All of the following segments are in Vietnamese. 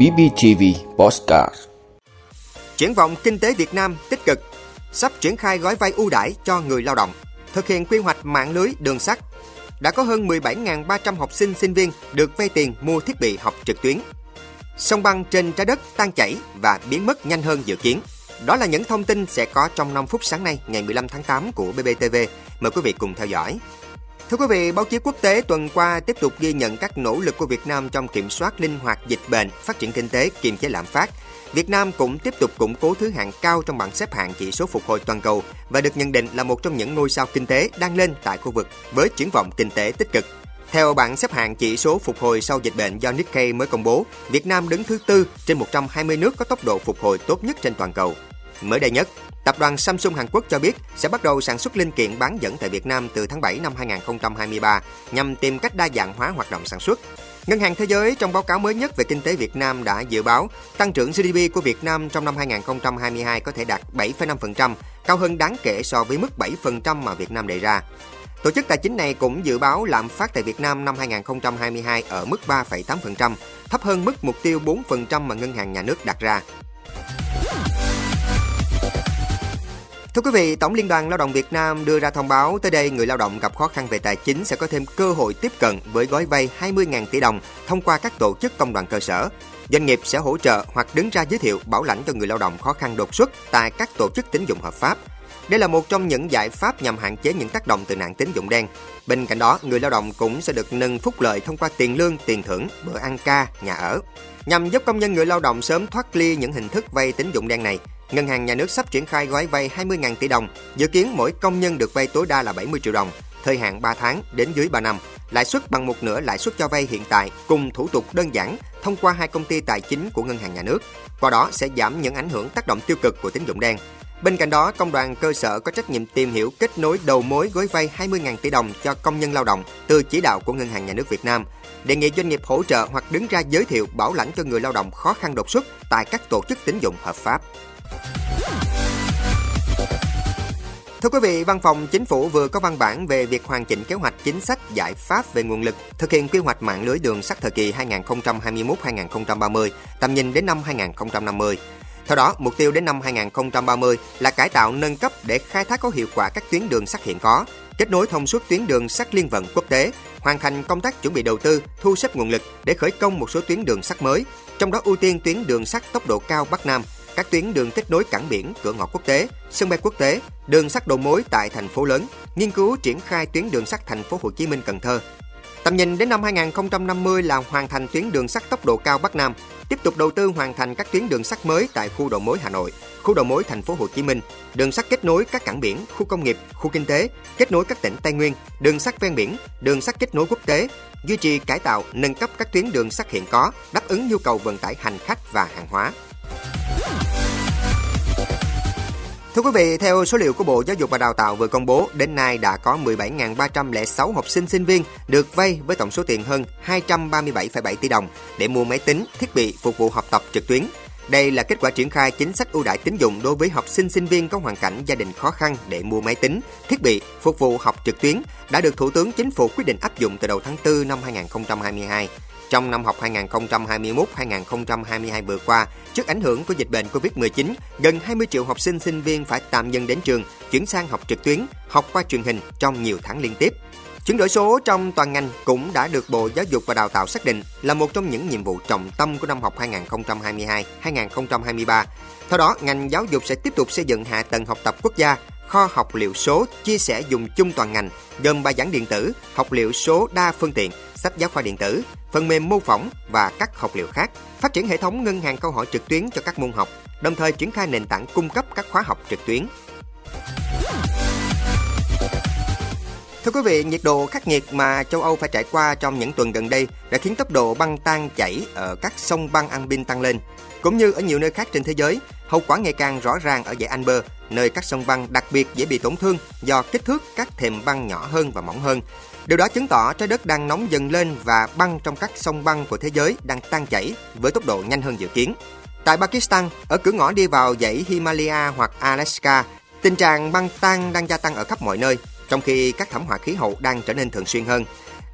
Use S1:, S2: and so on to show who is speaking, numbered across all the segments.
S1: BBTV Postcard
S2: Triển vọng kinh tế Việt Nam tích cực, sắp triển khai gói vay ưu đãi cho người lao động, thực hiện quy hoạch mạng lưới đường sắt. Đã có hơn 17.300 học sinh sinh viên được vay tiền mua thiết bị học trực tuyến. Sông băng trên trái đất tan chảy và biến mất nhanh hơn dự kiến. Đó là những thông tin sẽ có trong 5 phút sáng nay ngày 15 tháng 8 của BBTV. Mời quý vị cùng theo dõi. Thưa quý vị, báo chí quốc tế tuần qua tiếp tục ghi nhận các nỗ lực của Việt Nam trong kiểm soát linh hoạt dịch bệnh, phát triển kinh tế, kiềm chế lạm phát. Việt Nam cũng tiếp tục củng cố thứ hạng cao trong bảng xếp hạng chỉ số phục hồi toàn cầu và được nhận định là một trong những ngôi sao kinh tế đang lên tại khu vực với triển vọng kinh tế tích cực. Theo bảng xếp hạng chỉ số phục hồi sau dịch bệnh do Nikkei mới công bố, Việt Nam đứng thứ tư trên 120 nước có tốc độ phục hồi tốt nhất trên toàn cầu. Mới đây nhất, Tập đoàn Samsung Hàn Quốc cho biết sẽ bắt đầu sản xuất linh kiện bán dẫn tại Việt Nam từ tháng 7 năm 2023 nhằm tìm cách đa dạng hóa hoạt động sản xuất. Ngân hàng Thế giới trong báo cáo mới nhất về kinh tế Việt Nam đã dự báo tăng trưởng GDP của Việt Nam trong năm 2022 có thể đạt 7,5%, cao hơn đáng kể so với mức 7% mà Việt Nam đề ra. Tổ chức tài chính này cũng dự báo lạm phát tại Việt Nam năm 2022 ở mức 3,8%, thấp hơn mức mục tiêu 4% mà Ngân hàng Nhà nước đặt ra. Thưa quý vị, Tổng Liên đoàn Lao động Việt Nam đưa ra thông báo tới đây người lao động gặp khó khăn về tài chính sẽ có thêm cơ hội tiếp cận với gói vay 20.000 tỷ đồng thông qua các tổ chức công đoàn cơ sở. Doanh nghiệp sẽ hỗ trợ hoặc đứng ra giới thiệu bảo lãnh cho người lao động khó khăn đột xuất tại các tổ chức tín dụng hợp pháp. Đây là một trong những giải pháp nhằm hạn chế những tác động từ nạn tín dụng đen. Bên cạnh đó, người lao động cũng sẽ được nâng phúc lợi thông qua tiền lương, tiền thưởng, bữa ăn ca, nhà ở. Nhằm giúp công nhân người lao động sớm thoát ly những hình thức vay tín dụng đen này, Ngân hàng Nhà nước sắp triển khai gói vay 20.000 tỷ đồng, dự kiến mỗi công nhân được vay tối đa là 70 triệu đồng, thời hạn 3 tháng đến dưới 3 năm, lãi suất bằng một nửa lãi suất cho vay hiện tại cùng thủ tục đơn giản thông qua hai công ty tài chính của Ngân hàng Nhà nước. Qua đó sẽ giảm những ảnh hưởng tác động tiêu cực của tín dụng đen. Bên cạnh đó, công đoàn cơ sở có trách nhiệm tìm hiểu kết nối đầu mối gói vay 20.000 tỷ đồng cho công nhân lao động từ chỉ đạo của Ngân hàng Nhà nước Việt Nam. Đề nghị doanh nghiệp hỗ trợ hoặc đứng ra giới thiệu bảo lãnh cho người lao động khó khăn đột xuất tại các tổ chức tín dụng hợp pháp. Thưa quý vị, Văn phòng Chính phủ vừa có văn bản về việc hoàn chỉnh kế hoạch chính sách giải pháp về nguồn lực thực hiện quy hoạch mạng lưới đường sắt thời kỳ 2021-2030, tầm nhìn đến năm 2050. Theo đó, mục tiêu đến năm 2030 là cải tạo nâng cấp để khai thác có hiệu quả các tuyến đường sắt hiện có, kết nối thông suốt tuyến đường sắt liên vận quốc tế, hoàn thành công tác chuẩn bị đầu tư, thu xếp nguồn lực để khởi công một số tuyến đường sắt mới, trong đó ưu tiên tuyến đường sắt tốc độ cao Bắc Nam, các tuyến đường kết nối cảng biển, cửa ngõ quốc tế, sân bay quốc tế, đường sắt đầu mối tại thành phố lớn, nghiên cứu triển khai tuyến đường sắt thành phố Hồ Chí Minh Cần Thơ. Tầm nhìn đến năm 2050 là hoàn thành tuyến đường sắt tốc độ cao Bắc Nam, tiếp tục đầu tư hoàn thành các tuyến đường sắt mới tại khu đầu mối Hà Nội, khu đầu mối thành phố Hồ Chí Minh, đường sắt kết nối các cảng biển, khu công nghiệp, khu kinh tế, kết nối các tỉnh Tây Nguyên, đường sắt ven biển, đường sắt kết nối quốc tế, duy trì cải tạo, nâng cấp các tuyến đường sắt hiện có, đáp ứng nhu cầu vận tải hành khách và hàng hóa. Thưa quý vị, theo số liệu của Bộ Giáo dục và Đào tạo vừa công bố, đến nay đã có 17.306 học sinh sinh viên được vay với tổng số tiền hơn 237,7 tỷ đồng để mua máy tính, thiết bị phục vụ học tập trực tuyến. Đây là kết quả triển khai chính sách ưu đãi tín dụng đối với học sinh sinh viên có hoàn cảnh gia đình khó khăn để mua máy tính, thiết bị phục vụ học trực tuyến đã được Thủ tướng Chính phủ quyết định áp dụng từ đầu tháng 4 năm 2022. Trong năm học 2021-2022 vừa qua, trước ảnh hưởng của dịch bệnh Covid-19, gần 20 triệu học sinh sinh viên phải tạm dừng đến trường, chuyển sang học trực tuyến, học qua truyền hình trong nhiều tháng liên tiếp. Chuyển đổi số trong toàn ngành cũng đã được Bộ Giáo dục và Đào tạo xác định là một trong những nhiệm vụ trọng tâm của năm học 2022-2023. Theo đó, ngành giáo dục sẽ tiếp tục xây dựng hạ tầng học tập quốc gia, kho học liệu số chia sẻ dùng chung toàn ngành, gồm bài giảng điện tử, học liệu số đa phương tiện, sách giáo khoa điện tử, phần mềm mô phỏng và các học liệu khác, phát triển hệ thống ngân hàng câu hỏi trực tuyến cho các môn học, đồng thời triển khai nền tảng cung cấp các khóa học trực tuyến. Thưa quý vị, nhiệt độ khắc nghiệt mà châu Âu phải trải qua trong những tuần gần đây đã khiến tốc độ băng tan chảy ở các sông băng Albin tăng lên. Cũng như ở nhiều nơi khác trên thế giới, hậu quả ngày càng rõ ràng ở dãy Alper, nơi các sông băng đặc biệt dễ bị tổn thương do kích thước các thềm băng nhỏ hơn và mỏng hơn. Điều đó chứng tỏ trái đất đang nóng dần lên và băng trong các sông băng của thế giới đang tan chảy với tốc độ nhanh hơn dự kiến. Tại Pakistan, ở cửa ngõ đi vào dãy Himalaya hoặc Alaska, tình trạng băng tan đang gia tăng ở khắp mọi nơi, trong khi các thảm họa khí hậu đang trở nên thường xuyên hơn.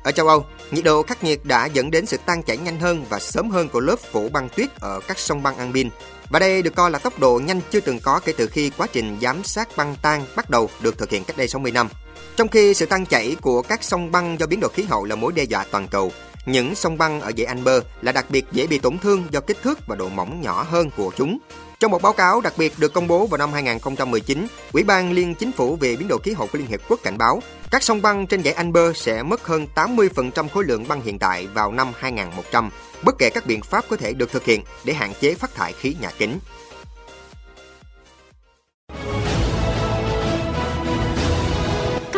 S2: Ở châu Âu, nhiệt độ khắc nghiệt đã dẫn đến sự tan chảy nhanh hơn và sớm hơn của lớp phủ băng tuyết ở các sông băng Albin. Và đây được coi là tốc độ nhanh chưa từng có kể từ khi quá trình giám sát băng tan bắt đầu được thực hiện cách đây 60 năm. Trong khi sự tan chảy của các sông băng do biến đổi khí hậu là mối đe dọa toàn cầu, những sông băng ở dãy Amber là đặc biệt dễ bị tổn thương do kích thước và độ mỏng nhỏ hơn của chúng. Trong một báo cáo đặc biệt được công bố vào năm 2019, Ủy ban Liên Chính phủ về biến đổi khí hậu của Liên Hiệp Quốc cảnh báo các sông băng trên dãy Amber sẽ mất hơn 80% khối lượng băng hiện tại vào năm 2100, bất kể các biện pháp có thể được thực hiện để hạn chế phát thải khí nhà kính.